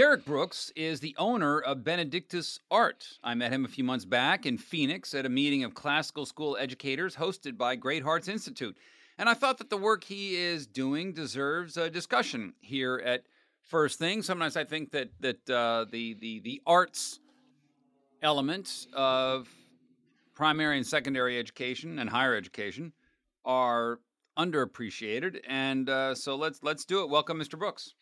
Derek Brooks is the owner of Benedictus Art. I met him a few months back in Phoenix at a meeting of classical school educators hosted by Great Hearts Institute. And I thought that the work he is doing deserves a discussion here at First Things. Sometimes I think that that uh, the the the arts element of primary and secondary education and higher education are underappreciated, and uh, so let's let's do it. Welcome, Mr. Brooks.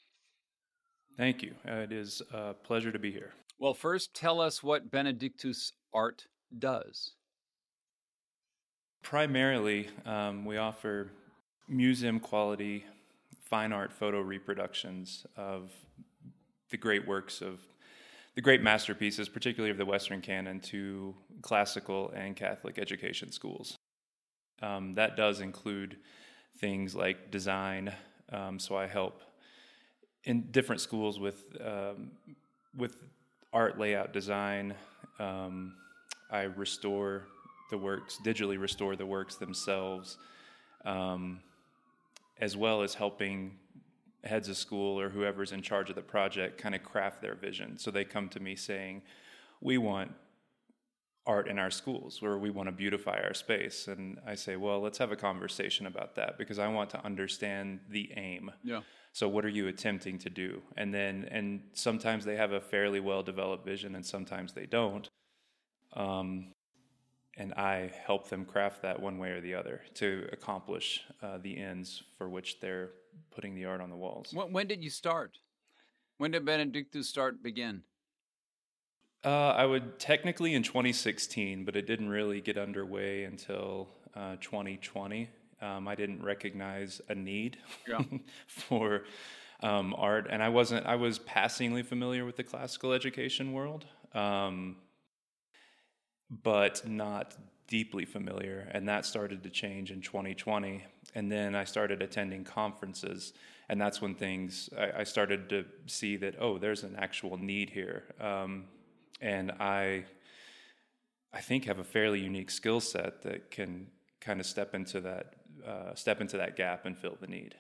Thank you. Uh, it is a pleasure to be here. Well, first, tell us what Benedictus Art does. Primarily, um, we offer museum quality fine art photo reproductions of the great works of the great masterpieces, particularly of the Western canon, to classical and Catholic education schools. Um, that does include things like design. Um, so I help in different schools with um, with art layout design. Um, I restore the works, digitally restore the works themselves, um, as well as helping heads of school or whoever's in charge of the project kind of craft their vision. So they come to me saying, "We want art in our schools where we want to beautify our space. And i say well let's have a conversation about that because i want to understand the aim. Yeah. So what are you attempting to do? And then and sometimes they have a fairly well developed vision and sometimes they don't. Um, and i help them craft that one way or the other to accomplish uh, the ends for which they're putting the art on the walls. When, when did you start? When did benedictus start begin uh, I would technically in 2016, but it didn't really get underway until uh, 2020. Um, I didn't recognize a need yeah. for um, art, and I wasn't. I was passingly familiar with the classical education world, um, but not deeply familiar. And that started to change in 2020. And then I started attending conferences, and that's when things. I, I started to see that oh, there's an actual need here. Um, and I I think have a fairly unique skill set that can kind of step into that uh, step into that gap and fill the need.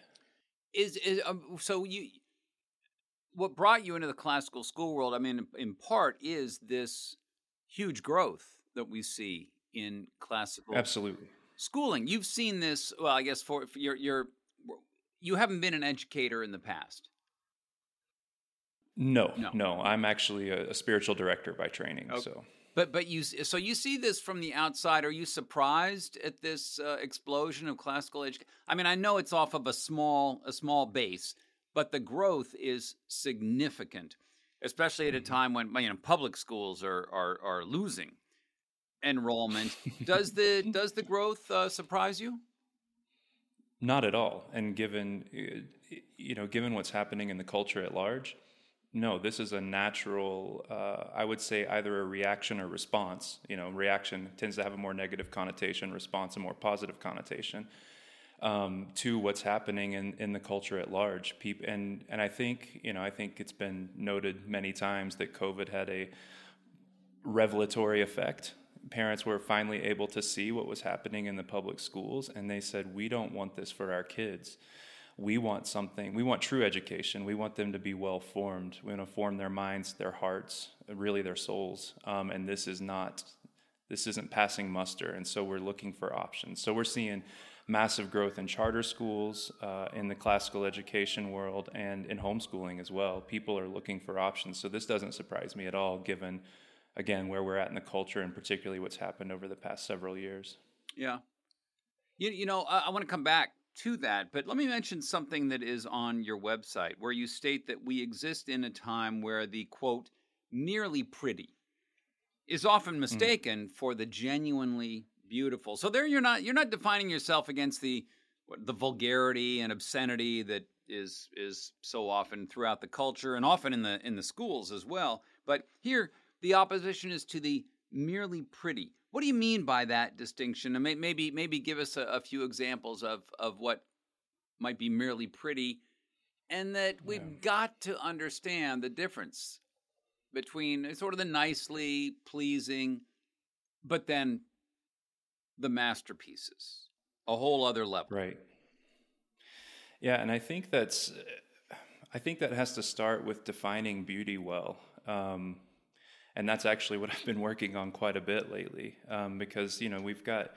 Is is um, so you what brought you into the classical school world? I mean, in part, is this huge growth that we see in classical absolutely schooling. You've seen this. Well, I guess for, for you're you're you haven't been an educator in the past. No, no, no. I'm actually a, a spiritual director by training. Okay. So, but but you so you see this from the outside. Are you surprised at this uh, explosion of classical education? I mean, I know it's off of a small a small base, but the growth is significant, especially at a mm-hmm. time when you know public schools are are, are losing enrollment. does the does the growth uh, surprise you? Not at all. And given uh, you know given what's happening in the culture at large no, this is a natural, uh, I would say either a reaction or response. You know, reaction tends to have a more negative connotation, response a more positive connotation um, to what's happening in, in the culture at large. People, and, and I think, you know, I think it's been noted many times that COVID had a revelatory effect. Parents were finally able to see what was happening in the public schools, and they said, We don't want this for our kids we want something, we want true education. We want them to be well formed. We want to form their minds, their hearts, really their souls. Um, and this is not, this isn't passing muster. And so we're looking for options. So we're seeing massive growth in charter schools, uh, in the classical education world, and in homeschooling as well. People are looking for options. So this doesn't surprise me at all, given again where we're at in the culture and particularly what's happened over the past several years. Yeah. You, you know, I, I want to come back to that, but let me mention something that is on your website where you state that we exist in a time where the quote, merely pretty is often hmm. mistaken mm. for the genuinely beautiful. So there you're not you're not defining yourself against the the vulgarity and obscenity that is is so often throughout the culture and often in the in the schools as well. But here the opposition is to the merely pretty. What do you mean by that distinction? And maybe maybe give us a, a few examples of of what might be merely pretty, and that we've yeah. got to understand the difference between sort of the nicely pleasing, but then the masterpieces, a whole other level. Right. Yeah, and I think that's, I think that has to start with defining beauty well. Um, and that's actually what I've been working on quite a bit lately, um, because you know we've got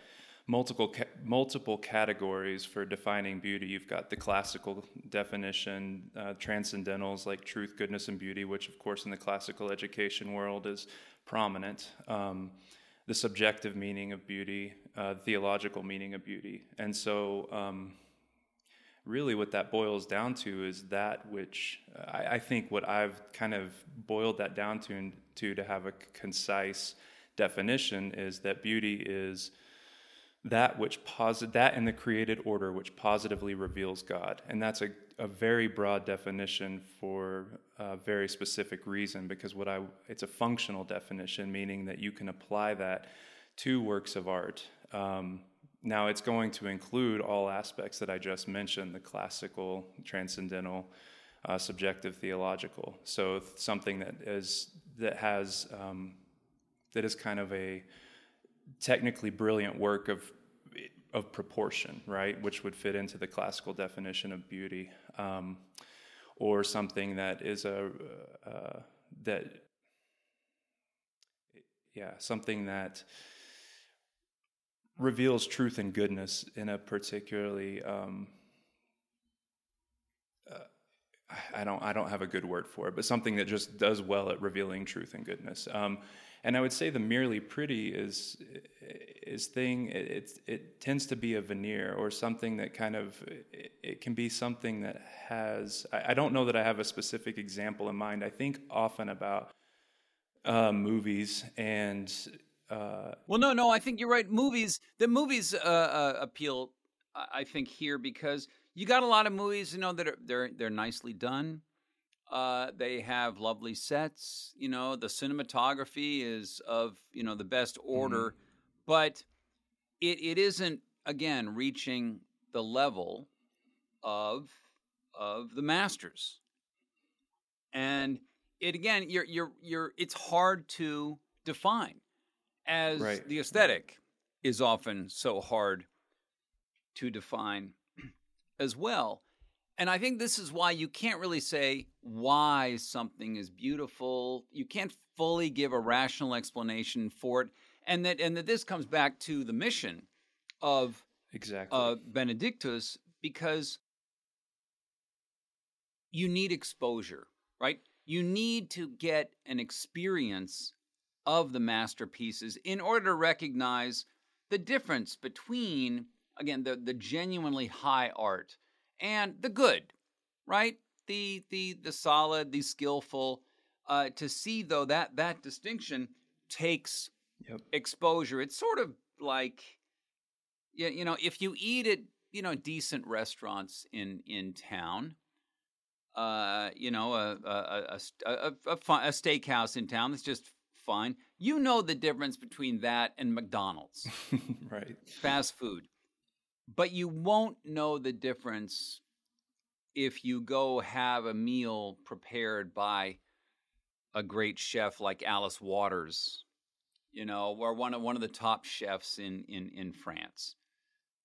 multiple ca- multiple categories for defining beauty. You've got the classical definition, uh, transcendentals like truth, goodness, and beauty, which of course in the classical education world is prominent. Um, the subjective meaning of beauty, uh, theological meaning of beauty, and so. Um, really, what that boils down to is that which I, I think what I've kind of boiled that down to, to to have a concise definition is that beauty is that which posit that in the created order which positively reveals God. And that's a, a very broad definition for a very specific reason because what I it's a functional definition, meaning that you can apply that to works of art. Um, now it's going to include all aspects that I just mentioned: the classical, transcendental, uh, subjective, theological. So something that is that has um, that is kind of a technically brilliant work of of proportion, right, which would fit into the classical definition of beauty, um, or something that is a uh, that yeah something that reveals truth and goodness in a particularly um, uh, I don't I don't have a good word for it, but something that just does well at revealing truth and goodness. Um, and I would say the merely pretty is is thing. It, it, it tends to be a veneer or something that kind of it, it can be something that has. I, I, don't know that I have a specific example in mind. I think often about uh, movies and. Uh, well, no, no. I think you're right. Movies. The movies uh, uh appeal. I think here because you got a lot of movies, you know, that are they're they're nicely done uh, they have lovely sets. You know, the cinematography is of you know the best order, mm-hmm. but it it isn't again reaching the level of of the masters. And it again, you're you're you're. It's hard to define, as right. the aesthetic is often so hard to define as well. And I think this is why you can't really say why something is beautiful. You can't fully give a rational explanation for it. And that and that this comes back to the mission of exactly uh, Benedictus because you need exposure, right? You need to get an experience of the masterpieces in order to recognize the difference between again the, the genuinely high art and the good, right? The the the solid, the skillful. Uh, to see though that that distinction takes yep. exposure. It's sort of like, you, you know, if you eat at you know decent restaurants in in town, uh, you know, a a, a, a, a, a steakhouse in town that's just fine. You know the difference between that and McDonald's, right? Fast food. But you won't know the difference if you go have a meal prepared by a great chef like Alice Waters, you know, or one of one of the top chefs in in in France.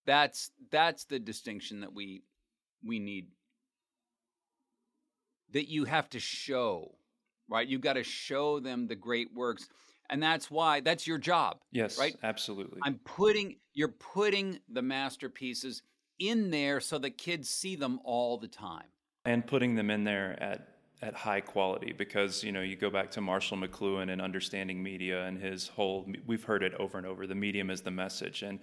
That's that's the distinction that we we need that you have to show, right? You've got to show them the great works and that's why that's your job. Yes, right. Absolutely. I'm putting you're putting the masterpieces in there so that kids see them all the time, and putting them in there at at high quality because you know you go back to Marshall McLuhan and understanding media and his whole we've heard it over and over the medium is the message and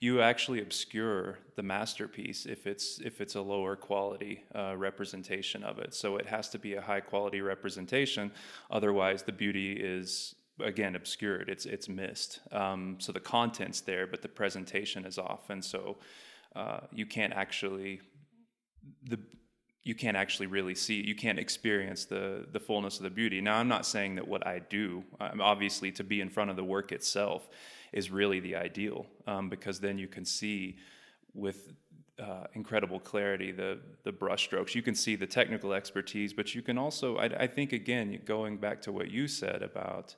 you actually obscure the masterpiece if it's if it's a lower quality uh, representation of it. So it has to be a high quality representation otherwise the beauty is again obscured. It's it's missed. Um, so the content's there but the presentation is off. And so uh, you can't actually the you can't actually really see you can't experience the the fullness of the beauty. Now i'm not saying that what i do um, obviously to be in front of the work itself is really the ideal um, because then you can see with uh, incredible clarity the the brushstrokes. You can see the technical expertise but you can also I, I think again going back to what you said about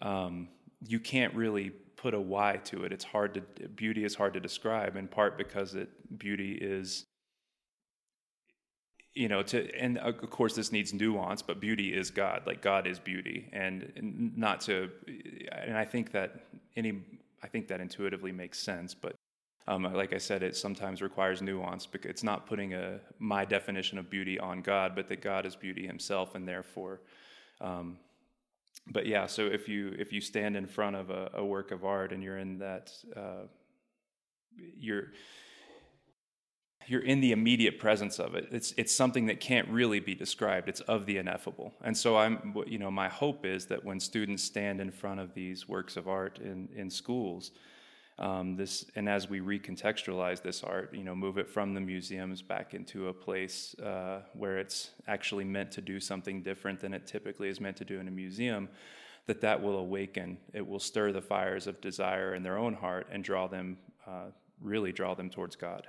um, you can't really put a why to it. It's hard to beauty is hard to describe in part because it beauty is you know to and of course this needs nuance but beauty is god. Like god is beauty. And not to and i think that any i think that intuitively makes sense but um, like i said it sometimes requires nuance because it's not putting a my definition of beauty on god but that god is beauty himself and therefore um, but yeah so if you if you stand in front of a, a work of art and you're in that uh, you're you're in the immediate presence of it. It's it's something that can't really be described. It's of the ineffable. And so I'm you know my hope is that when students stand in front of these works of art in in schools, um, this and as we recontextualize this art, you know, move it from the museums back into a place uh, where it's actually meant to do something different than it typically is meant to do in a museum. That that will awaken. It will stir the fires of desire in their own heart and draw them, uh, really draw them towards God.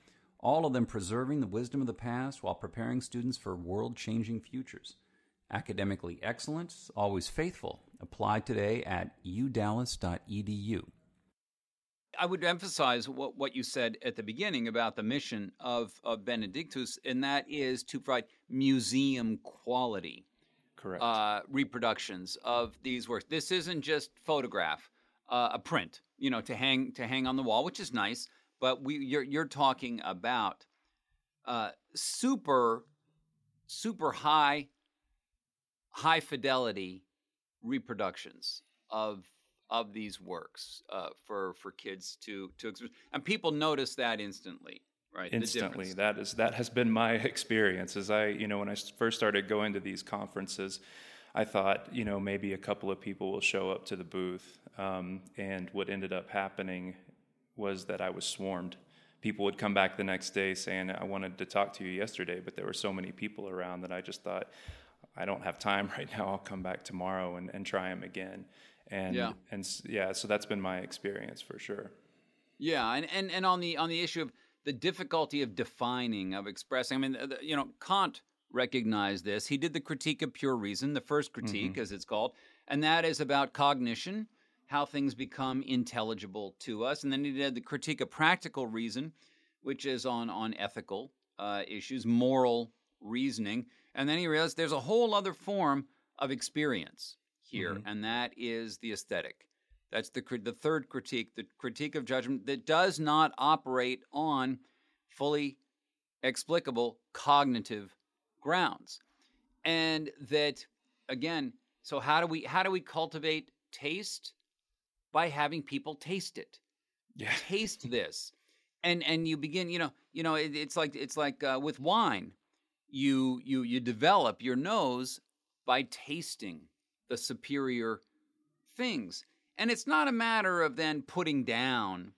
all of them preserving the wisdom of the past while preparing students for world changing futures. Academically excellent, always faithful. Apply today at udallas.edu. I would emphasize what, what you said at the beginning about the mission of, of Benedictus, and that is to provide museum quality correct uh, reproductions of these works. This isn't just photograph, uh, a print, you know, to hang to hang on the wall, which is nice but we you're you're talking about uh, super super high high fidelity reproductions of of these works uh, for for kids to to experience. and people notice that instantly right? Instantly. that is that has been my experience. As i you know when i first started going to these conferences i thought you know maybe a couple of people will show up to the booth um, and what ended up happening was that I was swarmed. People would come back the next day saying, I wanted to talk to you yesterday, but there were so many people around that I just thought, I don't have time right now. I'll come back tomorrow and, and try them again. And, yeah. and yeah, so that's been my experience for sure. Yeah. And, and, and on the, on the issue of the difficulty of defining, of expressing, I mean, you know, Kant recognized this. He did the critique of pure reason, the first critique, mm-hmm. as it's called, and that is about cognition how things become intelligible to us. And then he did the critique of practical reason, which is on, on ethical uh, issues, moral reasoning. And then he realized there's a whole other form of experience here, mm-hmm. and that is the aesthetic. That's the, the third critique, the critique of judgment that does not operate on fully explicable cognitive grounds. And that, again, so how do we how do we cultivate taste? By having people taste it. Yeah. Taste this. And and you begin, you know, you know, it, it's like it's like uh, with wine. You you you develop your nose by tasting the superior things. And it's not a matter of then putting down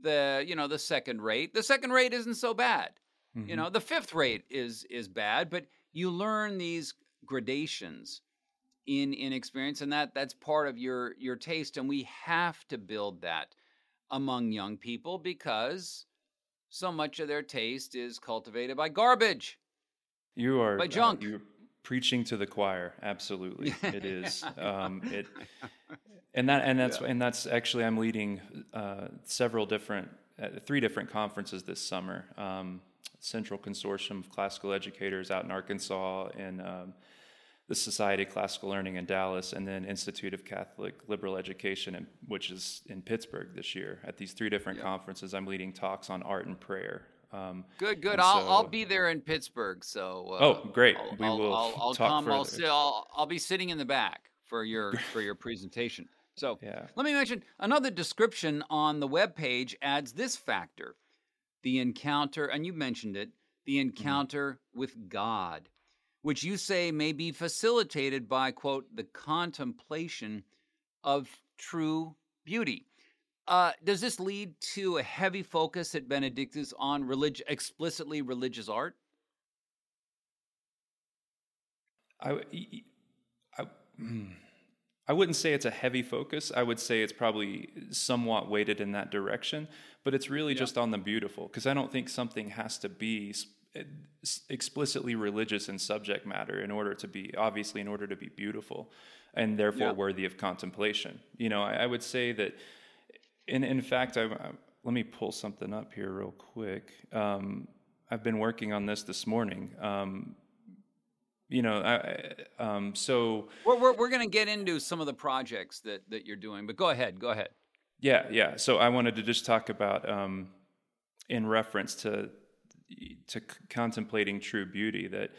the, you know, the second rate. The second rate isn't so bad. Mm-hmm. You know, the fifth rate is is bad, but you learn these gradations in in experience and that that's part of your your taste and we have to build that among young people because so much of their taste is cultivated by garbage you are by uh, junk uh, you preaching to the choir. Absolutely, it is. Um, it and that and that's yeah. and that's actually I'm leading uh, several different uh, three different conferences this summer. Um, Central Consortium of Classical Educators out in Arkansas and um, the Society of Classical Learning in Dallas, and then Institute of Catholic Liberal Education, in, which is in Pittsburgh this year. At these three different yeah. conferences, I'm leading talks on art and prayer. Um, good, good. I'll, so, I'll be there in Pittsburgh. So uh, oh, great. I'll, we will. I'll, I'll come. I'll, sit, I'll I'll be sitting in the back for your for your presentation. So yeah. let me mention another description on the web page adds this factor: the encounter, and you mentioned it, the mm-hmm. encounter mm-hmm. with God which you say may be facilitated by, quote, the contemplation of true beauty. Uh, does this lead to a heavy focus at Benedictus on relig- explicitly religious art? I, I, hmm, I wouldn't say it's a heavy focus. I would say it's probably somewhat weighted in that direction, but it's really yeah. just on the beautiful because I don't think something has to be explicitly religious in subject matter in order to be obviously in order to be beautiful and therefore yeah. worthy of contemplation. You know I, I, would say that in in fact I, I, let me pull something up here real quick. Um, i've been working on this this morning. Um, you know I, um, so we're, we're, we're going to get into some of the projects that that you're doing but go ahead go ahead. Yeah yeah. So i wanted to just talk about um, in reference to to c- contemplating true beauty that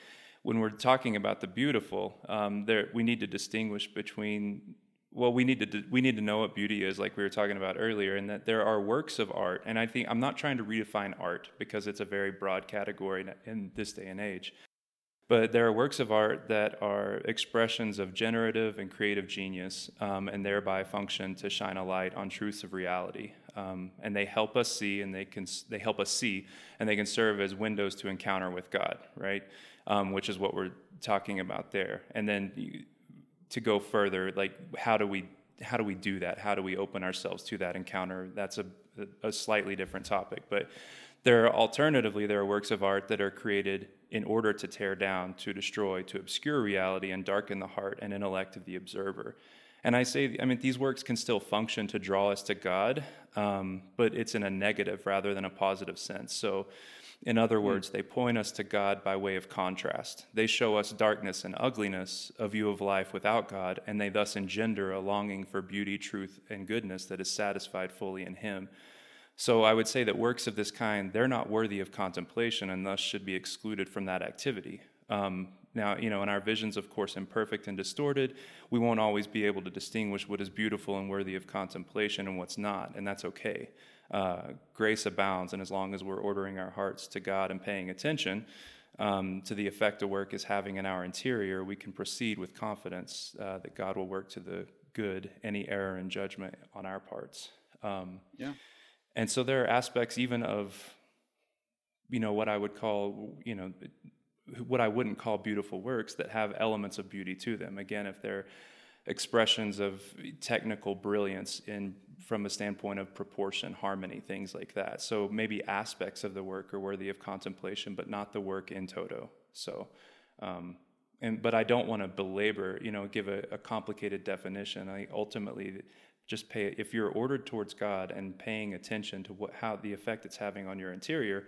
when we're talking about the beautiful, um, there we need to distinguish between well, we need to we need to know what beauty is, like we were talking about earlier, and that there are works of art. And I think I'm not trying to redefine art because it's a very broad category in this day and age. But there are works of art that are expressions of generative and creative genius, um, and thereby function to shine a light on truths of reality. Um, and they help us see, and they can they help us see, and they can serve as windows to encounter with God, right? Um, which is what we're talking about there. And then you, to go further, like how do we how do we do that? How do we open ourselves to that encounter? That's a, a slightly different topic, but there are alternatively there are works of art that are created in order to tear down, to destroy, to obscure reality and darken the heart and intellect of the observer. And I say, I mean, these works can still function to draw us to God, um, but it's in a negative rather than a positive sense. So, in other hmm. words, they point us to God by way of contrast. They show us darkness and ugliness, a view of life without God, and they thus engender a longing for beauty, truth, and goodness that is satisfied fully in Him. So I would say that works of this kind, they're not worthy of contemplation and thus should be excluded from that activity. Um, now, you know, and our visions, of course, imperfect and distorted, we won't always be able to distinguish what is beautiful and worthy of contemplation and what's not, and that's okay. Uh, grace abounds, and as long as we're ordering our hearts to God and paying attention um, to the effect a work is having in our interior, we can proceed with confidence uh, that God will work to the good any error in judgment on our parts. Um, yeah. And so there are aspects even of, you know, what I would call, you know, what I wouldn't call beautiful works that have elements of beauty to them. Again, if they're expressions of technical brilliance in from a standpoint of proportion, harmony, things like that. So maybe aspects of the work are worthy of contemplation, but not the work in toto. So, um, and but I don't want to belabor, you know, give a, a complicated definition. I ultimately just pay if you're ordered towards God and paying attention to what how the effect it's having on your interior.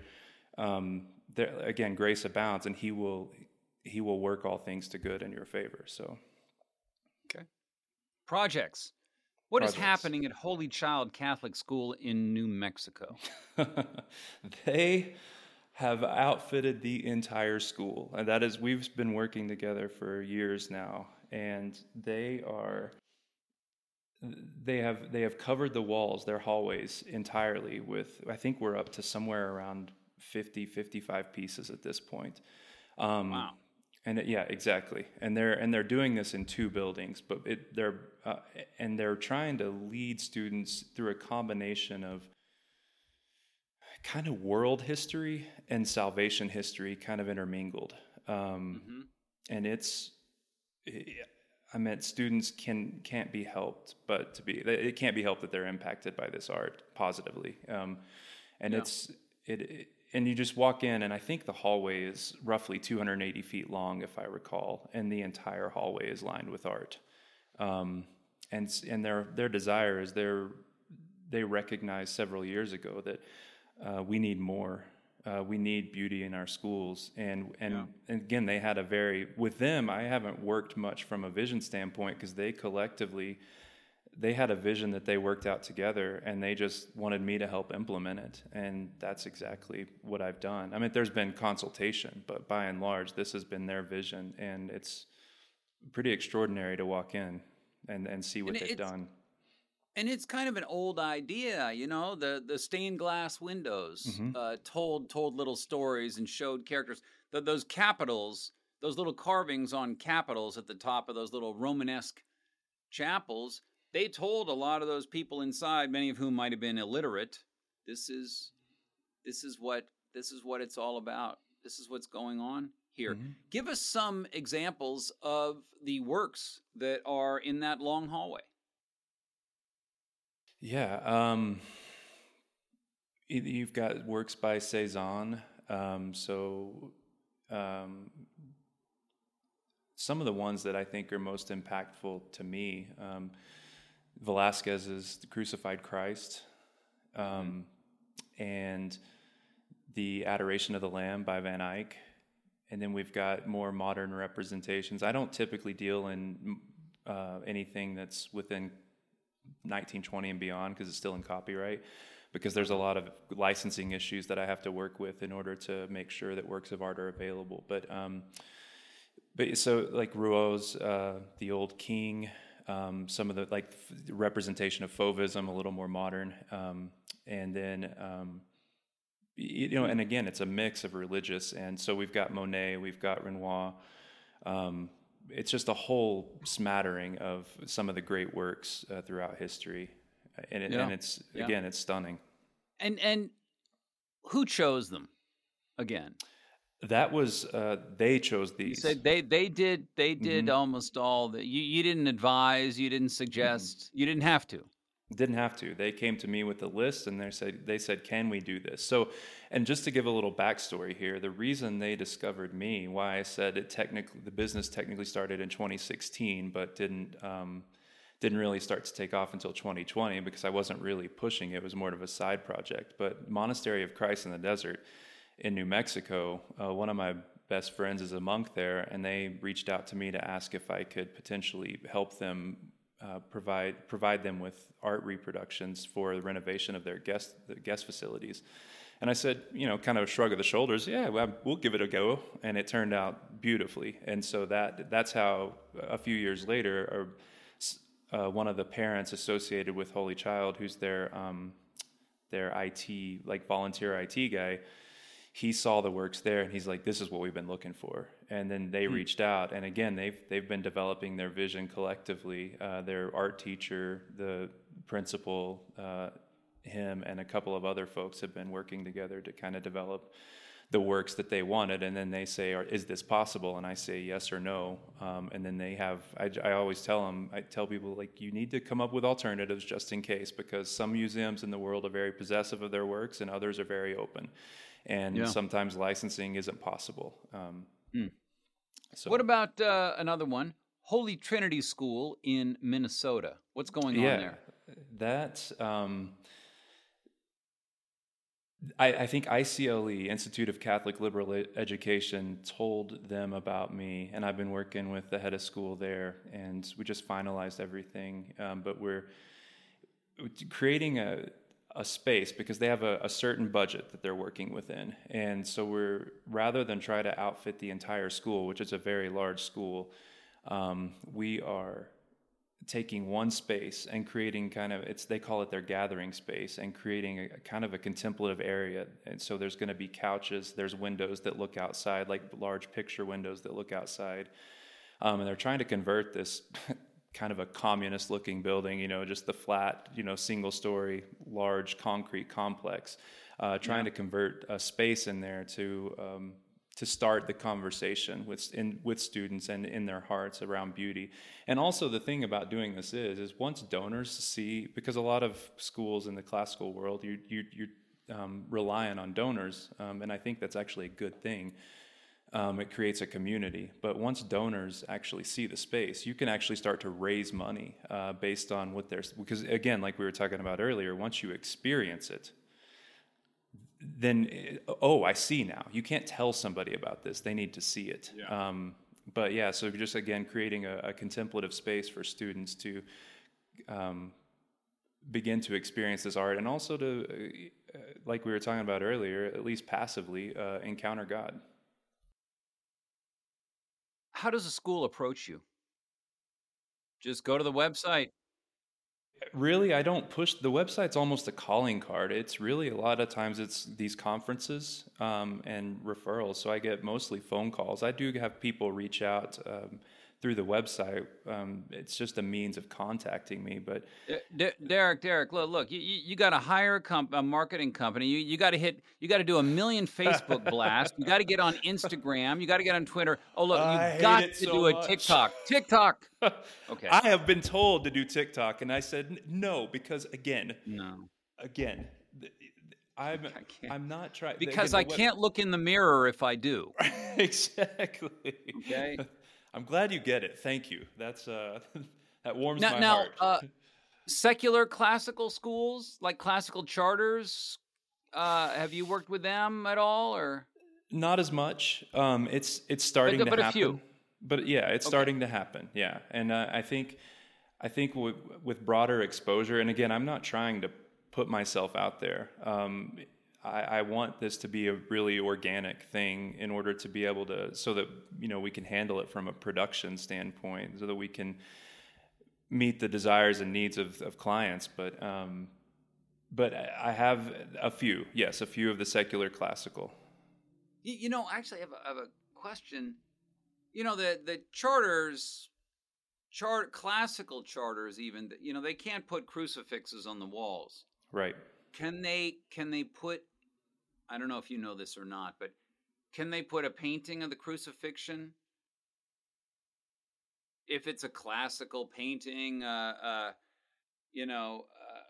Um, there, again, grace abounds, and He will He will work all things to good in your favor. So, okay. Projects. What Projects. is happening at Holy Child Catholic School in New Mexico? they have outfitted the entire school, and that is we've been working together for years now, and they are they have they have covered the walls their hallways entirely with i think we're up to somewhere around 50 55 pieces at this point. Um, wow. and it, yeah exactly. And they're and they're doing this in two buildings but it, they're uh, and they're trying to lead students through a combination of kind of world history and salvation history kind of intermingled. Um, mm-hmm. and it's I meant students can can't be helped, but to be it can't be helped that they're impacted by this art positively, um, and yeah. it's it and you just walk in, and I think the hallway is roughly 280 feet long, if I recall, and the entire hallway is lined with art. Um, and and their their desire is they they recognized several years ago that uh, we need more. Uh, we need beauty in our schools, and and, yeah. and again, they had a very with them. I haven't worked much from a vision standpoint because they collectively they had a vision that they worked out together and they just wanted me to help implement it. And that's exactly what i've done. I mean there's been consultation but by and large this has been their vision and it's pretty extraordinary to walk in and, and see what and they've done. and it's kind of an old idea you know? The the stained glass windows mm-hmm. uh, told told little stories and showed characters. The, those capitals those little carvings on capitals at the top of those little romanesque chapels they told a lot of those people inside, many of whom might have been illiterate, this is this is what this is what it's all about. This is what's going on here. Mm-hmm. Give us some examples of the works that are in that long hallway. Yeah, um, you've got works by Cezanne. Um, so um, some of the ones that I think are most impactful to me. Um, Velasquez's The Crucified Christ, um, and The Adoration of the Lamb by Van Eyck. And then we've got more modern representations. I don't typically deal in uh, anything that's within 1920 and beyond because it's still in copyright because there's a lot of licensing issues that I have to work with in order to make sure that works of art are available. But um, but so like Rouault's uh, The Old King, um, some of the like f- representation of fauvism, a little more modern, um, and then um, you know, and again, it's a mix of religious, and so we've got Monet, we've got Renoir. Um, it's just a whole smattering of some of the great works uh, throughout history, and, it, yeah. and it's again, yeah. it's stunning. And and who chose them again? That was uh, they chose these. You said they they did they did mm-hmm. almost all that. You you didn't advise, you didn't suggest, mm-hmm. you didn't have to. Didn't have to. They came to me with a list and they said they said, "Can we do this?" So, and just to give a little backstory here, the reason they discovered me, why I said it technically the business technically started in 2016, but didn't um, didn't really start to take off until 2020 because I wasn't really pushing it. It was more of a side project. But Monastery of Christ in the Desert in New Mexico, uh, one of my best friends is a monk there, and they reached out to me to ask if I could potentially help them uh, provide provide them with art reproductions for the renovation of their guest the guest facilities. And I said, you know, kind of a shrug of the shoulders, yeah, well, we'll give it a go. And it turned out beautifully. And so that that's how a few years later, uh, one of the parents associated with Holy Child, who's their um, their IT like volunteer IT guy he saw the works there and he's like this is what we've been looking for. And then they hmm. reached out and again they've they've been developing their vision collectively uh, their art teacher the principal uh, him and a couple of other folks have been working together to kind of develop the works that they wanted. And then they say is this possible? And i say yes or no. Um, and then they have I, I always tell them i tell people like you need to come up with alternatives just in case because some museums in the world are very possessive of their works and others are very open and yeah. sometimes licensing isn't possible. Um, mm. So, what about uh, another one? Holy Trinity School in Minnesota. What's going yeah, on there? That um, I, I, think ICLE, Institute of Catholic Liberal Education, told them about me, and I've been working with the head of school there, and we just finalized everything. Um, but we're creating a a space because they have a, a, certain budget that they're working within. And so we're rather than try to outfit the entire school, which is a very large school, um, we are taking one space and creating kind of it's they call it their gathering space and creating a, kind of a contemplative area and so there's going to be couches there's windows that look outside like large picture windows that look outside um, and they're trying to convert this kind of a communist looking building, you know, just the flat, you know, single story, large concrete complex, uh, trying yeah. to convert a space in there to, um, to start the conversation with, in, with students and in their hearts around beauty. And also the thing about doing this is, is once donors see, because a lot of schools in the classical world, you, you, you're um, reliant on donors, um, and I think that's actually a good thing. Um, it creates a community. But once donors actually see the space, you can actually start to raise money uh, based on what there's. Because again, like we were talking about earlier, once you experience it, then oh, I see now. You can't tell somebody about this; they need to see it. Yeah. Um, but yeah, so just again creating a, a contemplative space for students to um, begin to experience this art, and also to, uh, like we were talking about earlier, at least passively uh, encounter God. How does a school approach you? Just go to the website, really i don't push the website's almost a calling card. It's really a lot of times it's these conferences um, and referrals. So i get mostly phone calls. I do have people reach out um, through the website. Um, it's just a means of contacting me. But D- Derek, Derek, look, look, you, you got to hire a, comp- a marketing company. You you got to hit. You got to do a million Facebook blasts. You got to get on Instagram. You got to get on Twitter. Oh look, you got to so do a much. TikTok. TikTok. Okay. I have been told to do TikTok, and I said no because again, no, again. I'm I'm not trying because again, I web- can't look in the mirror if I do. exactly. Okay. I'm glad you get it. Thank you. That's uh, that warms now, my now, heart. Uh, secular classical schools, like classical charters, uh, have you worked with them at all, or not as much? Um, it's it's starting but, to but happen. A few. But yeah, it's okay. starting to happen. Yeah, and uh, I think I think w- with broader exposure, and again, I'm not trying to put myself out there. Um, I, I, want this to be a really organic thing in order to be able to, so that you know we can handle it from a production standpoint, so that we can meet the desires and needs of, of clients. But um, but I have a few, yes, a few of the secular classical. You, you know, actually, I have, a, I have a question. You know, the the charters chart classical charters even you know they can't put crucifixes on the walls right can they can they put I don't know if you know this or not, but can they put a painting of the crucifixion? If it's a classical painting, uh, uh, you know,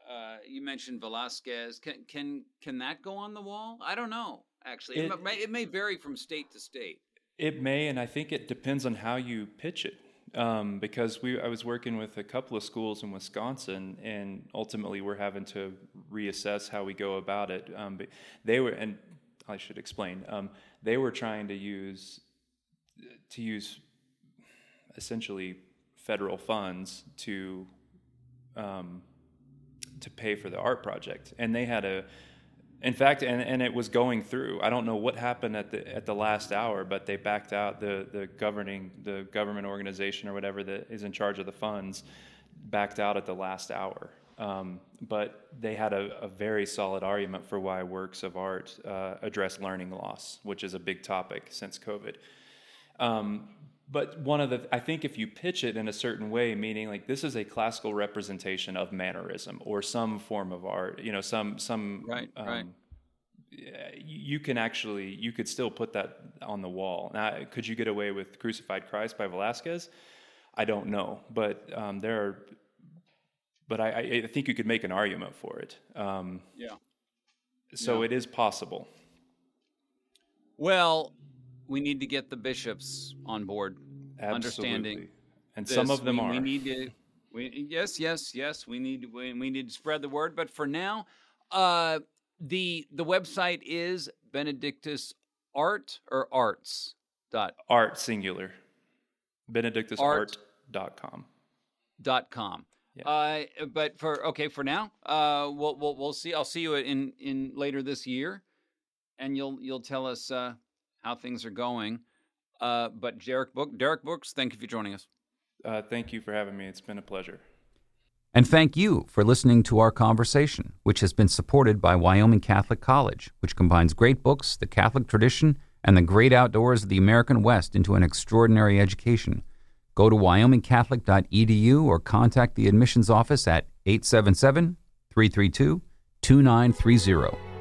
uh, uh you mentioned Velasquez. Can can can that go on the wall? I don't know. Actually, it, it, may, it may vary from state to state. It may, and I think it depends on how you pitch it. Um, because we, I was working with a couple of schools in Wisconsin, and ultimately we're having to reassess how we go about it. Um, but they were, and I should explain, um, they were trying to use to use essentially federal funds to um, to pay for the art project, and they had a in fact, and, and it was going through. I don't know what happened at the at the last hour, but they backed out. The the governing the government organization or whatever that is in charge of the funds backed out at the last hour. Um, but they had a, a, very solid argument for why works of art uh, address learning loss, which is a big topic since COVID. Um, but one of the, I think if you pitch it in a certain way, meaning like this is a classical representation of mannerism or some form of art, you know, some some right, um, right. You can actually, you could still put that on the wall. Now, could you get away with "Crucified Christ" by Velasquez? I don't know, but um, there are but I, I, think you could make an argument for it. Um, yeah. So yeah. it is possible. Well, we need to get the bishops on board, Absolutely. understanding, and this. some of them we, are. We need to. We, yes, yes, yes. We need we, we need to spread the word. But for now, uh, the the website is Benedictus Art or Arts dot art singular benedictusart dot com dot com yeah. Uh, but for okay, for now, uh, we'll, we'll we'll see. I'll see you in in later this year, and you'll you'll tell us uh, how things are going. Uh, but Derek Book, Derek Books, thank you for joining us. Uh, thank you for having me. It's been a pleasure. And thank you for listening to our conversation, which has been supported by Wyoming Catholic College, which combines great books, the Catholic tradition, and the great outdoors of the American West into an extraordinary education. Go to wyomingcatholic.edu or contact the admissions office at 877 332 2930.